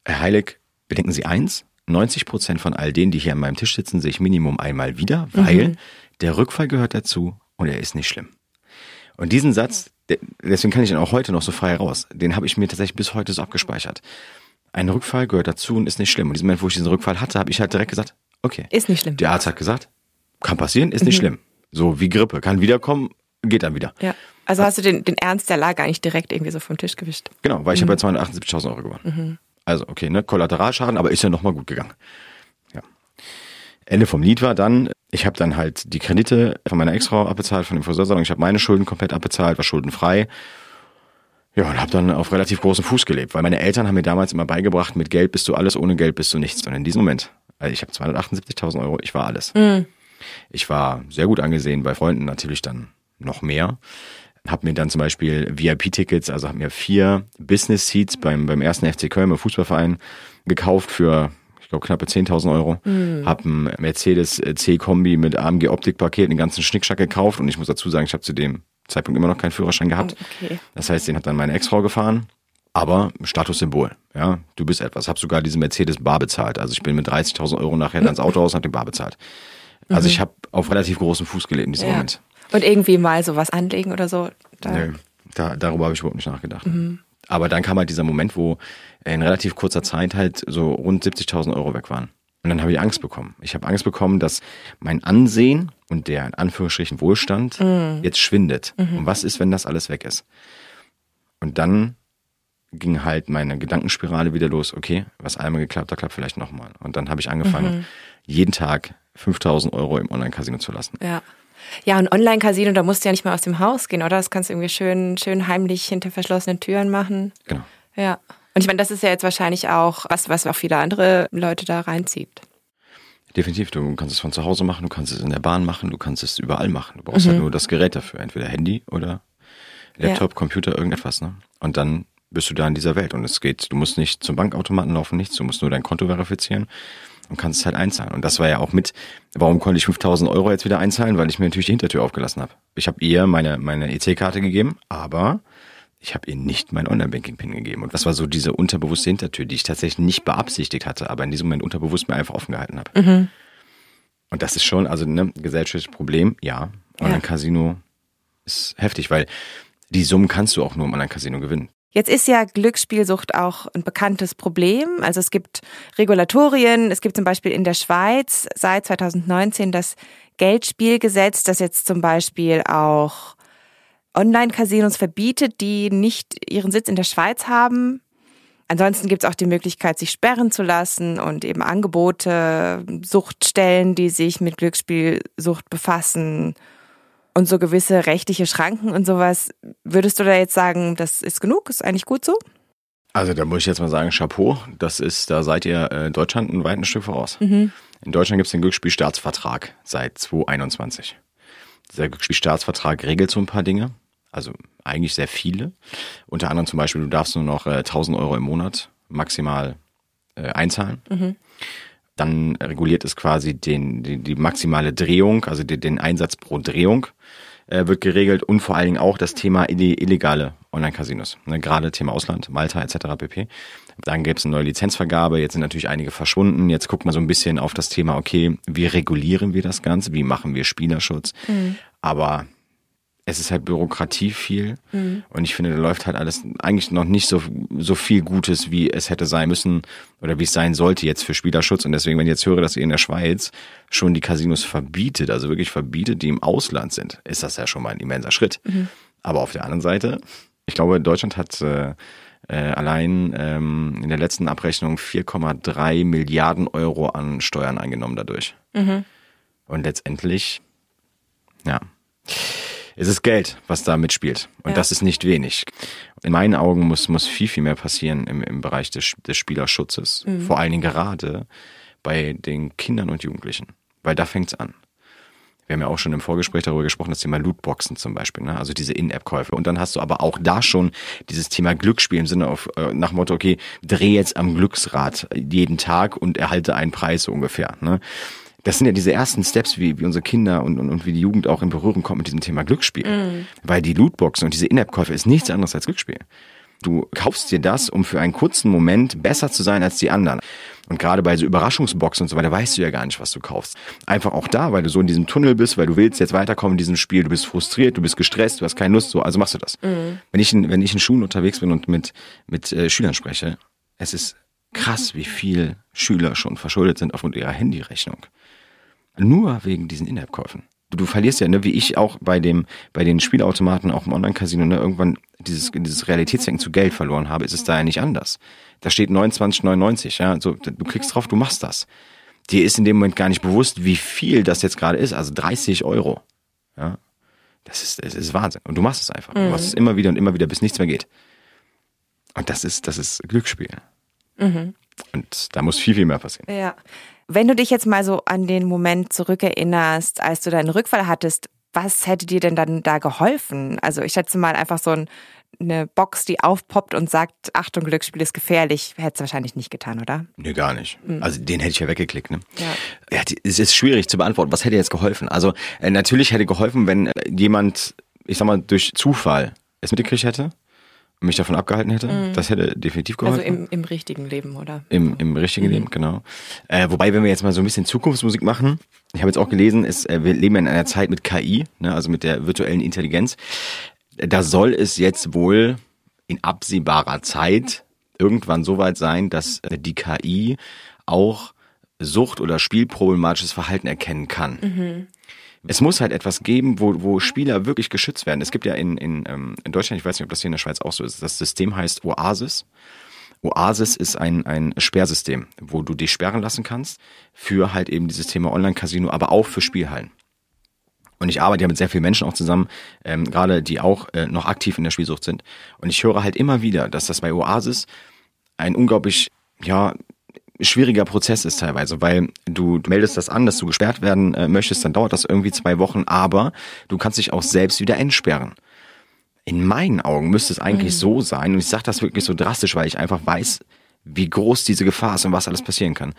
Herr Heilig, bedenken Sie eins, 90 Prozent von all denen, die hier an meinem Tisch sitzen, sehe ich Minimum einmal wieder, weil mhm. der Rückfall gehört dazu und er ist nicht schlimm. Und diesen Satz, deswegen kann ich ihn auch heute noch so frei raus, den habe ich mir tatsächlich bis heute so abgespeichert. Ein Rückfall gehört dazu und ist nicht schlimm. Und in diesem Moment, wo ich diesen Rückfall hatte, habe ich halt direkt gesagt, okay. Ist nicht schlimm. Der Arzt hat gesagt, kann passieren, ist nicht mhm. schlimm. So wie Grippe, kann wiederkommen, geht dann wieder. Ja. Also hast du den, den Ernst der Lage eigentlich direkt irgendwie so vom Tisch gewischt? Genau, weil ich mhm. habe ja 278.000 Euro gewonnen. Mhm. Also okay, ne, Kollateralschaden, aber ist ja nochmal gut gegangen. Ja. Ende vom Lied war dann, ich habe dann halt die Kredite von meiner Ex-Frau abbezahlt, von dem Friseursalon, ich habe meine Schulden komplett abbezahlt, war schuldenfrei. Ja, und habe dann auf relativ großem Fuß gelebt, weil meine Eltern haben mir damals immer beigebracht, mit Geld bist du alles, ohne Geld bist du nichts. Und in diesem Moment, also ich habe 278.000 Euro, ich war alles. Mhm. Ich war sehr gut angesehen bei Freunden, natürlich dann noch mehr. Hab mir dann zum Beispiel VIP-Tickets, also habe mir vier Business Seats beim, beim ersten FC Köln, beim Fußballverein, gekauft für ich glaube knappe 10.000 Euro. Mhm. Hab ein Mercedes C-Kombi mit AMG Optikpaket, den ganzen Schnickschnack gekauft und ich muss dazu sagen, ich habe zu dem Zeitpunkt immer noch keinen Führerschein gehabt. Okay. Das heißt, den hat dann meine Ex-Frau gefahren. Aber Statussymbol, ja, du bist etwas. Hab sogar diese Mercedes bar bezahlt. Also ich bin mit 30.000 Euro nachher ans Auto aus und hab den bar bezahlt. Also mhm. ich habe auf relativ großem Fuß gelebt in diesem ja. Moment. Und irgendwie mal sowas anlegen oder so? Da. Nö, da, darüber habe ich überhaupt nicht nachgedacht. Mhm. Aber dann kam halt dieser Moment, wo in relativ kurzer Zeit halt so rund 70.000 Euro weg waren. Und dann habe ich Angst bekommen. Ich habe Angst bekommen, dass mein Ansehen und der in Anführungsstrichen Wohlstand mhm. jetzt schwindet. Mhm. Und was ist, wenn das alles weg ist? Und dann ging halt meine Gedankenspirale wieder los. Okay, was einmal geklappt hat, klappt vielleicht nochmal. Und dann habe ich angefangen, mhm. jeden Tag 5000 Euro im Online-Casino zu lassen. Ja. Ja, und Online-Casino, da musst du ja nicht mal aus dem Haus gehen, oder? Das kannst du irgendwie schön, schön heimlich hinter verschlossenen Türen machen. Genau. Ja. Und ich meine, das ist ja jetzt wahrscheinlich auch was, was auch viele andere Leute da reinzieht. Definitiv, du kannst es von zu Hause machen, du kannst es in der Bahn machen, du kannst es überall machen. Du brauchst halt mhm. halt nur das Gerät dafür, entweder Handy oder Laptop, ja. Computer, irgendetwas. Ne? Und dann bist du da in dieser Welt. Und es geht, du musst nicht zum Bankautomaten laufen, nichts, du musst nur dein Konto verifizieren und kannst es halt einzahlen. Und das war ja auch mit, warum konnte ich 5000 Euro jetzt wieder einzahlen? Weil ich mir natürlich die Hintertür aufgelassen habe. Ich habe ihr meine, meine EC-Karte gegeben, aber ich habe ihr nicht mein Online-Banking-Pin gegeben. Und das war so diese unterbewusste Hintertür, die ich tatsächlich nicht beabsichtigt hatte, aber in diesem Moment unterbewusst mir einfach offen gehalten habe. Mhm. Und das ist schon, also ne, gesellschaftliches Problem, ja. Online-Casino ist heftig, weil die Summen kannst du auch nur im Online-Casino gewinnen. Jetzt ist ja Glücksspielsucht auch ein bekanntes Problem. Also es gibt Regulatorien. Es gibt zum Beispiel in der Schweiz seit 2019 das Geldspielgesetz, das jetzt zum Beispiel auch Online-Casinos verbietet, die nicht ihren Sitz in der Schweiz haben. Ansonsten gibt es auch die Möglichkeit, sich sperren zu lassen und eben Angebote, Suchtstellen, die sich mit Glücksspielsucht befassen und so gewisse rechtliche Schranken und sowas. Würdest du da jetzt sagen, das ist genug? Ist eigentlich gut so? Also da muss ich jetzt mal sagen, Chapeau, das ist, da seid ihr äh, Deutschland ein weites Stück voraus. Mhm. In Deutschland gibt es den Glücksspielstaatsvertrag seit 2021. Dieser Glücksspielstaatsvertrag regelt so ein paar Dinge, also eigentlich sehr viele. Unter anderem zum Beispiel, du darfst nur noch äh, 1000 Euro im Monat maximal äh, einzahlen. Mhm. Dann reguliert es quasi den, die, die maximale Drehung, also den, den Einsatz pro Drehung äh, wird geregelt und vor allen Dingen auch das Thema illegale Online-Casinos. Ne, gerade Thema Ausland, Malta etc. pp. Dann gäbe es eine neue Lizenzvergabe, jetzt sind natürlich einige verschwunden. Jetzt guckt man so ein bisschen auf das Thema, okay, wie regulieren wir das Ganze, wie machen wir Spielerschutz. Mhm. Aber es ist halt Bürokratie viel mhm. und ich finde, da läuft halt alles eigentlich noch nicht so, so viel Gutes, wie es hätte sein müssen oder wie es sein sollte jetzt für Spielerschutz. Und deswegen, wenn ich jetzt höre, dass ihr in der Schweiz schon die Casinos verbietet, also wirklich verbietet, die im Ausland sind, ist das ja schon mal ein immenser Schritt. Mhm. Aber auf der anderen Seite, ich glaube, Deutschland hat äh, äh, allein ähm, in der letzten Abrechnung 4,3 Milliarden Euro an Steuern eingenommen dadurch. Mhm. Und letztendlich, ja es ist Geld, was da mitspielt. Und ja. das ist nicht wenig. In meinen Augen muss, muss viel, viel mehr passieren im, im Bereich des, des Spielerschutzes. Mhm. Vor allen Dingen gerade bei den Kindern und Jugendlichen. Weil da fängt's an. Wir haben ja auch schon im Vorgespräch darüber gesprochen, das Thema Lootboxen zum Beispiel, ne? also diese In-App-Käufe. Und dann hast du aber auch da schon dieses Thema Glücksspiel im Sinne auf, äh, nach Motto, okay, dreh jetzt am Glücksrad jeden Tag und erhalte einen Preis so ungefähr. Ne? Das sind ja diese ersten Steps, wie, wie unsere Kinder und, und, und wie die Jugend auch in Berührung kommt mit diesem Thema Glücksspiel. Mm. Weil die Lootboxen und diese In-App-Käufe ist nichts anderes als Glücksspiel. Du kaufst dir das, um für einen kurzen Moment besser zu sein als die anderen. Und gerade bei so Überraschungsboxen und so weiter weißt du ja gar nicht, was du kaufst. Einfach auch da, weil du so in diesem Tunnel bist, weil du willst jetzt weiterkommen in diesem Spiel, du bist frustriert, du bist gestresst, du hast keine Lust, so, also machst du das. Mhm. Wenn ich in, wenn ich in Schulen unterwegs bin und mit, mit äh, Schülern spreche, es ist krass, wie viel Schüler schon verschuldet sind aufgrund ihrer Handyrechnung. Nur wegen diesen In-App-Käufen. Du, du verlierst ja, ne, wie ich auch bei dem, bei den Spielautomaten, auch im Online-Casino, ne, irgendwann dieses, dieses Realitätsdenken zu Geld verloren habe, ist es da ja nicht anders. Da steht 29,99, ja, so, du klickst drauf, du machst das. Dir ist in dem Moment gar nicht bewusst, wie viel das jetzt gerade ist, also 30 Euro. Ja, das ist, das ist Wahnsinn. Und du machst es einfach. Mhm. Du machst es immer wieder und immer wieder, bis nichts mehr geht. Und das ist, das ist Glücksspiel. Mhm. Und da muss viel, viel mehr passieren. Ja. Wenn du dich jetzt mal so an den Moment zurückerinnerst, als du deinen Rückfall hattest, was hätte dir denn dann da geholfen? Also ich schätze mal einfach so ein, eine Box, die aufpoppt und sagt, Achtung, Glücksspiel ist gefährlich, hättest du wahrscheinlich nicht getan, oder? Nee, gar nicht. Mhm. Also den hätte ich ja weggeklickt. Ne? Ja. ja. Es ist schwierig zu beantworten, was hätte jetzt geholfen? Also äh, natürlich hätte geholfen, wenn äh, jemand, ich sag mal, durch Zufall es mitgekriegt hätte mich davon abgehalten hätte. Mhm. Das hätte definitiv geholfen. Also im, im richtigen Leben, oder? Im, im richtigen mhm. Leben, genau. Äh, wobei, wenn wir jetzt mal so ein bisschen Zukunftsmusik machen, ich habe jetzt auch gelesen, ist, äh, wir leben in einer Zeit mit KI, ne, also mit der virtuellen Intelligenz. Da soll es jetzt wohl in absehbarer Zeit irgendwann so weit sein, dass äh, die KI auch Sucht- oder spielproblematisches Verhalten erkennen kann. Mhm. Es muss halt etwas geben, wo, wo Spieler wirklich geschützt werden. Es gibt ja in, in, ähm, in Deutschland, ich weiß nicht, ob das hier in der Schweiz auch so ist, das System heißt Oasis. Oasis ist ein, ein Sperrsystem, wo du dich sperren lassen kannst für halt eben dieses Thema Online-Casino, aber auch für Spielhallen. Und ich arbeite ja mit sehr vielen Menschen auch zusammen, ähm, gerade die auch äh, noch aktiv in der Spielsucht sind. Und ich höre halt immer wieder, dass das bei Oasis ein unglaublich, ja, schwieriger Prozess ist teilweise, weil du, du meldest das an, dass du gesperrt werden äh, möchtest, dann dauert das irgendwie zwei Wochen, aber du kannst dich auch selbst wieder entsperren. In meinen Augen müsste es eigentlich mhm. so sein, und ich sage das wirklich so drastisch, weil ich einfach weiß, wie groß diese Gefahr ist und was alles passieren kann.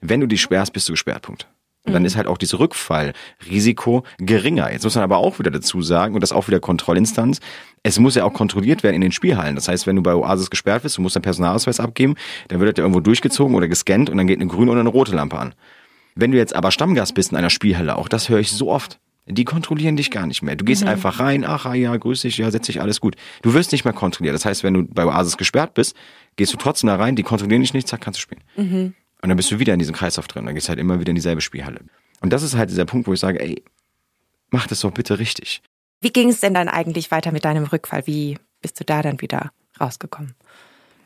Wenn du dich sperrst, bist du gesperrt, Punkt. Und dann mhm. ist halt auch dieses Rückfallrisiko geringer. Jetzt muss man aber auch wieder dazu sagen, und das auch wieder Kontrollinstanz, es muss ja auch kontrolliert werden in den Spielhallen. Das heißt, wenn du bei Oasis gesperrt bist, du musst deinen Personalausweis abgeben, dann wird der irgendwo durchgezogen oder gescannt und dann geht eine grüne oder eine rote Lampe an. Wenn du jetzt aber Stammgast bist in einer Spielhalle, auch das höre ich so oft, Die kontrollieren dich gar nicht mehr. Du gehst mhm. einfach rein, ach ja, grüß dich, ja, setz dich, alles gut. Du wirst nicht mehr kontrolliert. Das heißt, wenn du bei Oasis gesperrt bist, gehst du trotzdem da rein, die kontrollieren dich nicht, zack, kannst du spielen. Mhm. Und dann bist du wieder in diesem Kreislauf drin. Dann gehst du halt immer wieder in dieselbe Spielhalle. Und das ist halt dieser Punkt, wo ich sage, ey, mach das doch bitte richtig. Wie ging es denn dann eigentlich weiter mit deinem Rückfall? Wie bist du da dann wieder rausgekommen?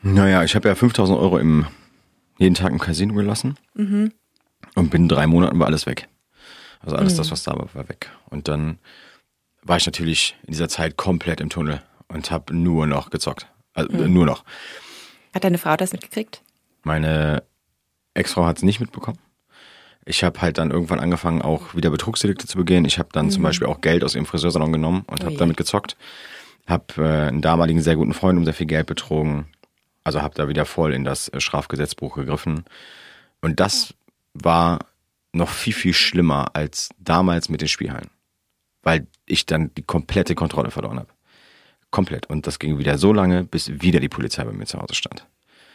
Naja, ich habe ja 5000 Euro im, jeden Tag im Casino gelassen. Mhm. Und binnen drei Monaten war alles weg. Also alles mhm. das, was da war, war weg. Und dann war ich natürlich in dieser Zeit komplett im Tunnel und habe nur noch gezockt. Also mhm. nur noch. Hat deine Frau das mitgekriegt? Meine Ex-Frau hat es nicht mitbekommen. Ich habe halt dann irgendwann angefangen, auch wieder Betrugsdelikte zu begehen. Ich habe dann mhm. zum Beispiel auch Geld aus ihrem Friseursalon genommen und habe damit gezockt. Habe äh, einen damaligen sehr guten Freund um sehr viel Geld betrogen. Also habe da wieder voll in das äh, Strafgesetzbuch gegriffen. Und das war noch viel, viel schlimmer als damals mit den Spielhallen. Weil ich dann die komplette Kontrolle verloren habe. Komplett. Und das ging wieder so lange, bis wieder die Polizei bei mir zu Hause stand.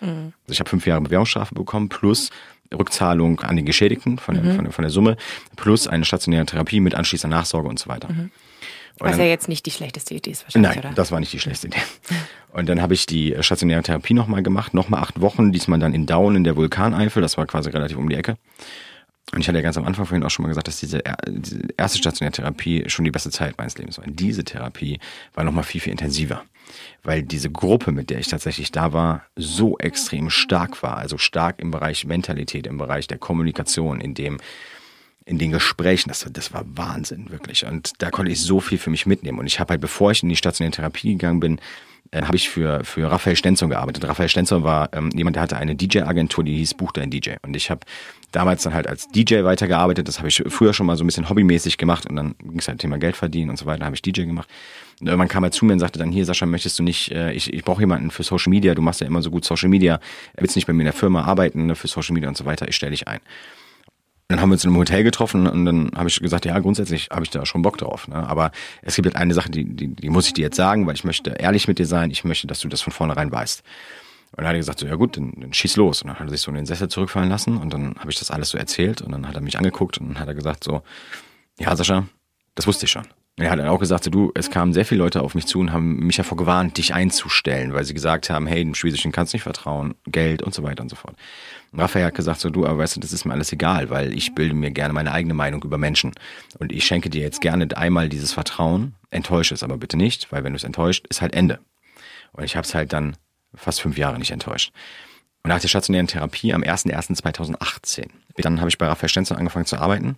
Mhm. Also ich habe fünf Jahre Bewährungsstrafe bekommen, plus Rückzahlung an den Geschädigten von, mhm. von, von, der Summe, plus eine stationäre Therapie mit anschließender Nachsorge und so weiter. Mhm. Was dann, ja jetzt nicht die schlechteste Idee ist wahrscheinlich, nein, oder? das war nicht die schlechteste Idee. Und dann habe ich die stationäre Therapie nochmal gemacht, nochmal acht Wochen, diesmal dann in Daun in der Vulkaneifel, das war quasi relativ um die Ecke. Und ich hatte ja ganz am Anfang vorhin auch schon mal gesagt, dass diese, diese erste stationäre Therapie schon die beste Zeit meines Lebens war. Diese Therapie war nochmal viel, viel intensiver. Weil diese Gruppe, mit der ich tatsächlich da war, so extrem stark war. Also stark im Bereich Mentalität, im Bereich der Kommunikation, in dem, in den Gesprächen, das, das war Wahnsinn, wirklich. Und da konnte ich so viel für mich mitnehmen. Und ich habe halt, bevor ich in die stationäre Therapie gegangen bin, äh, habe ich für, für Raphael Stenzer gearbeitet. Raphael Stenzer war ähm, jemand, der hatte eine DJ-Agentur, die hieß Buch dein DJ. Und ich habe damals dann halt als DJ weitergearbeitet. Das habe ich früher schon mal so ein bisschen hobbymäßig gemacht und dann ging es halt Thema Geld verdienen und so weiter, habe ich DJ gemacht. Und irgendwann kam er zu mir und sagte dann, hier Sascha, möchtest du nicht, äh, ich, ich brauche jemanden für Social Media, du machst ja immer so gut Social Media, willst nicht bei mir in der Firma arbeiten ne, für Social Media und so weiter, ich stelle dich ein. Dann haben wir uns in einem Hotel getroffen und dann habe ich gesagt, ja, grundsätzlich habe ich da schon Bock drauf. Ne? Aber es gibt halt eine Sache, die, die, die muss ich dir jetzt sagen, weil ich möchte ehrlich mit dir sein. Ich möchte, dass du das von vornherein weißt. Und dann hat er gesagt, so, ja gut, dann, dann schieß los. Und dann hat er sich so in den Sessel zurückfallen lassen und dann habe ich das alles so erzählt und dann hat er mich angeguckt und dann hat er gesagt so, ja Sascha, das wusste ich schon. Und er hat dann auch gesagt, so, du, es kamen sehr viele Leute auf mich zu und haben mich davor gewarnt, dich einzustellen, weil sie gesagt haben, hey, dem Schwesischen kannst du nicht vertrauen, Geld und so weiter und so fort. Und Raphael hat gesagt, so du, aber weißt du, das ist mir alles egal, weil ich bilde mir gerne meine eigene Meinung über Menschen. Und ich schenke dir jetzt gerne einmal dieses Vertrauen, enttäusche es aber bitte nicht, weil wenn du es enttäuscht, ist halt Ende. Und ich habe es halt dann fast fünf Jahre nicht enttäuscht. Und nach der stationären Therapie am 01.01.2018, dann habe ich bei Raphael Stenzel angefangen zu arbeiten.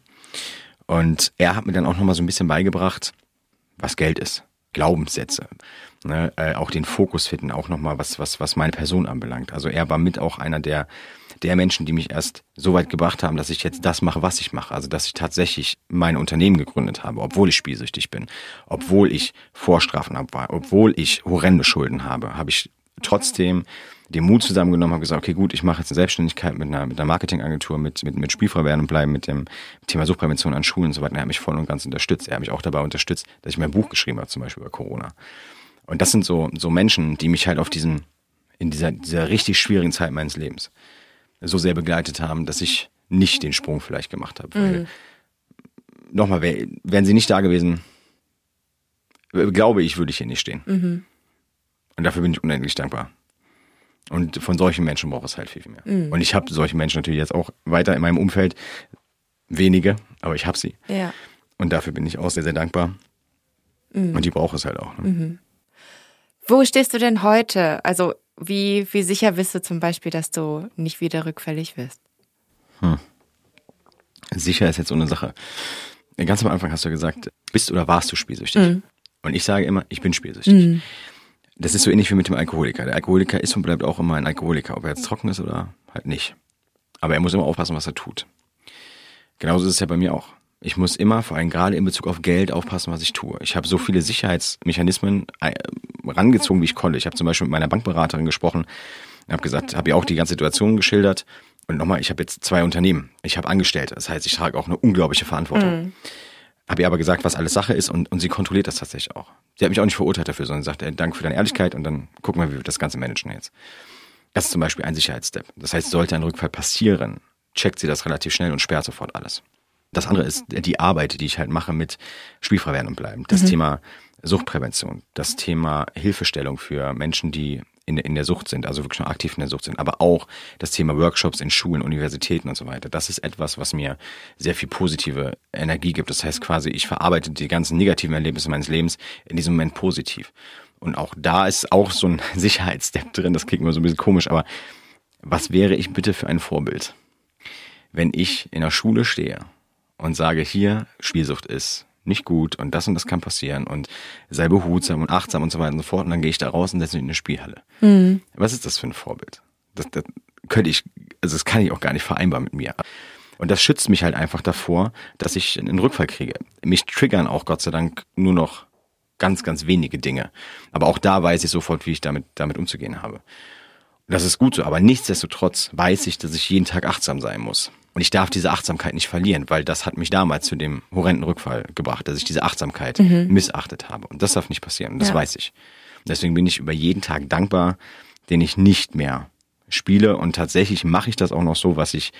Und er hat mir dann auch nochmal so ein bisschen beigebracht, was Geld ist. Glaubenssätze. Ne, äh, auch den Fokus finden, auch nochmal was, was, was meine Person anbelangt. Also er war mit auch einer der, der Menschen, die mich erst so weit gebracht haben, dass ich jetzt das mache, was ich mache. Also dass ich tatsächlich mein Unternehmen gegründet habe, obwohl ich spielsüchtig bin, obwohl ich Vorstrafen habe, obwohl ich horrende Schulden habe, habe ich trotzdem den Mut zusammengenommen, habe gesagt, okay, gut, ich mache jetzt eine Selbstständigkeit mit einer, mit einer Marketingagentur, mit, mit, mit spielfrei werden und bleiben, mit dem Thema Suchtprävention an Schulen und so weiter. Er hat mich voll und ganz unterstützt. Er hat mich auch dabei unterstützt, dass ich mein Buch geschrieben habe, zum Beispiel über Corona. Und das sind so, so Menschen, die mich halt auf diesen, in dieser, dieser richtig schwierigen Zeit meines Lebens so sehr begleitet haben, dass ich nicht den Sprung vielleicht gemacht habe. Mhm. Nochmal, wären sie nicht da gewesen, glaube ich, würde ich hier nicht stehen. Mhm. Und dafür bin ich unendlich dankbar. Und von solchen Menschen braucht es halt viel, viel mehr. Mhm. Und ich habe solche Menschen natürlich jetzt auch weiter in meinem Umfeld. Wenige, aber ich habe sie. Ja. Und dafür bin ich auch sehr, sehr dankbar. Mhm. Und die braucht es halt auch. Ne? Mhm. Wo stehst du denn heute? Also wie, wie sicher bist du zum Beispiel, dass du nicht wieder rückfällig wirst? Hm. Sicher ist jetzt so eine Sache. Ganz am Anfang hast du gesagt, bist oder warst du spielsüchtig? Mhm. Und ich sage immer, ich bin spielsüchtig. Das ist so ähnlich wie mit dem Alkoholiker. Der Alkoholiker ist und bleibt auch immer ein Alkoholiker, ob er jetzt trocken ist oder halt nicht. Aber er muss immer aufpassen, was er tut. Genauso ist es ja bei mir auch. Ich muss immer, vor allem gerade in Bezug auf Geld, aufpassen, was ich tue. Ich habe so viele Sicherheitsmechanismen äh, rangezogen, wie ich konnte. Ich habe zum Beispiel mit meiner Bankberaterin gesprochen, habe gesagt, habe ihr auch die ganze Situation geschildert. Und nochmal, ich habe jetzt zwei Unternehmen. Ich habe Angestellte. Das heißt, ich trage auch eine unglaubliche Verantwortung. Mhm. Habe ihr aber gesagt, was alles Sache ist und, und sie kontrolliert das tatsächlich auch. Sie hat mich auch nicht verurteilt dafür, sondern sagt, ey, danke für deine Ehrlichkeit und dann gucken wir, wie wir das Ganze managen jetzt. Das ist zum Beispiel ein Sicherheitsstep. Das heißt, sollte ein Rückfall passieren, checkt sie das relativ schnell und sperrt sofort alles. Das andere ist die Arbeit, die ich halt mache mit spielfrei werden und bleiben. Das mhm. Thema Suchtprävention, das Thema Hilfestellung für Menschen, die in, in der Sucht sind, also wirklich schon aktiv in der Sucht sind, aber auch das Thema Workshops in Schulen, Universitäten und so weiter. Das ist etwas, was mir sehr viel positive Energie gibt. Das heißt quasi, ich verarbeite die ganzen negativen Erlebnisse meines Lebens in diesem Moment positiv. Und auch da ist auch so ein Sicherheitsstep drin, das klingt immer so ein bisschen komisch, aber was wäre ich bitte für ein Vorbild, wenn ich in der Schule stehe und sage, hier, Spielsucht ist nicht gut und das und das kann passieren und sei behutsam und achtsam und so weiter und so fort. Und dann gehe ich da raus und setze mich in eine Spielhalle. Mhm. Was ist das für ein Vorbild? Das, das könnte ich, also das kann ich auch gar nicht vereinbar mit mir. Und das schützt mich halt einfach davor, dass ich einen Rückfall kriege. Mich triggern auch Gott sei Dank nur noch ganz, ganz wenige Dinge. Aber auch da weiß ich sofort, wie ich damit, damit umzugehen habe. Das ist gut so, aber nichtsdestotrotz weiß ich, dass ich jeden Tag achtsam sein muss. Und ich darf diese Achtsamkeit nicht verlieren, weil das hat mich damals zu dem horrenden Rückfall gebracht, dass ich diese Achtsamkeit mhm. missachtet habe. Und das darf nicht passieren. Und das ja. weiß ich. Und deswegen bin ich über jeden Tag dankbar, den ich nicht mehr spiele. Und tatsächlich mache ich das auch noch so, was ich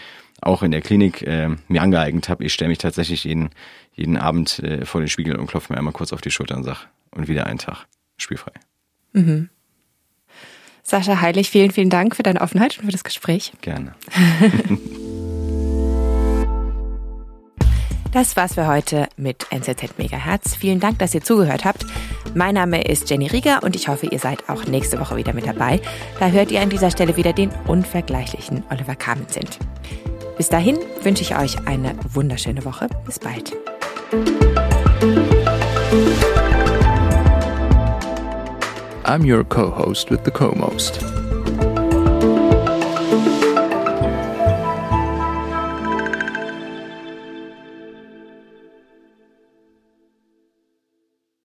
auch in der Klinik äh, mir angeeignet habe. Ich stelle mich tatsächlich jeden, jeden Abend äh, vor den Spiegel und klopfe mir einmal kurz auf die Schulter und sage, und wieder einen Tag spielfrei. Mhm. Sascha Heilig, vielen, vielen Dank für deine Offenheit und für das Gespräch. Gerne. Das war's für heute mit NZZ Megahertz. Vielen Dank, dass ihr zugehört habt. Mein Name ist Jenny Rieger und ich hoffe, ihr seid auch nächste Woche wieder mit dabei. Da hört ihr an dieser Stelle wieder den unvergleichlichen Oliver Kamenzind. Bis dahin wünsche ich euch eine wunderschöne Woche. Bis bald. I'm your co-host with the co-most.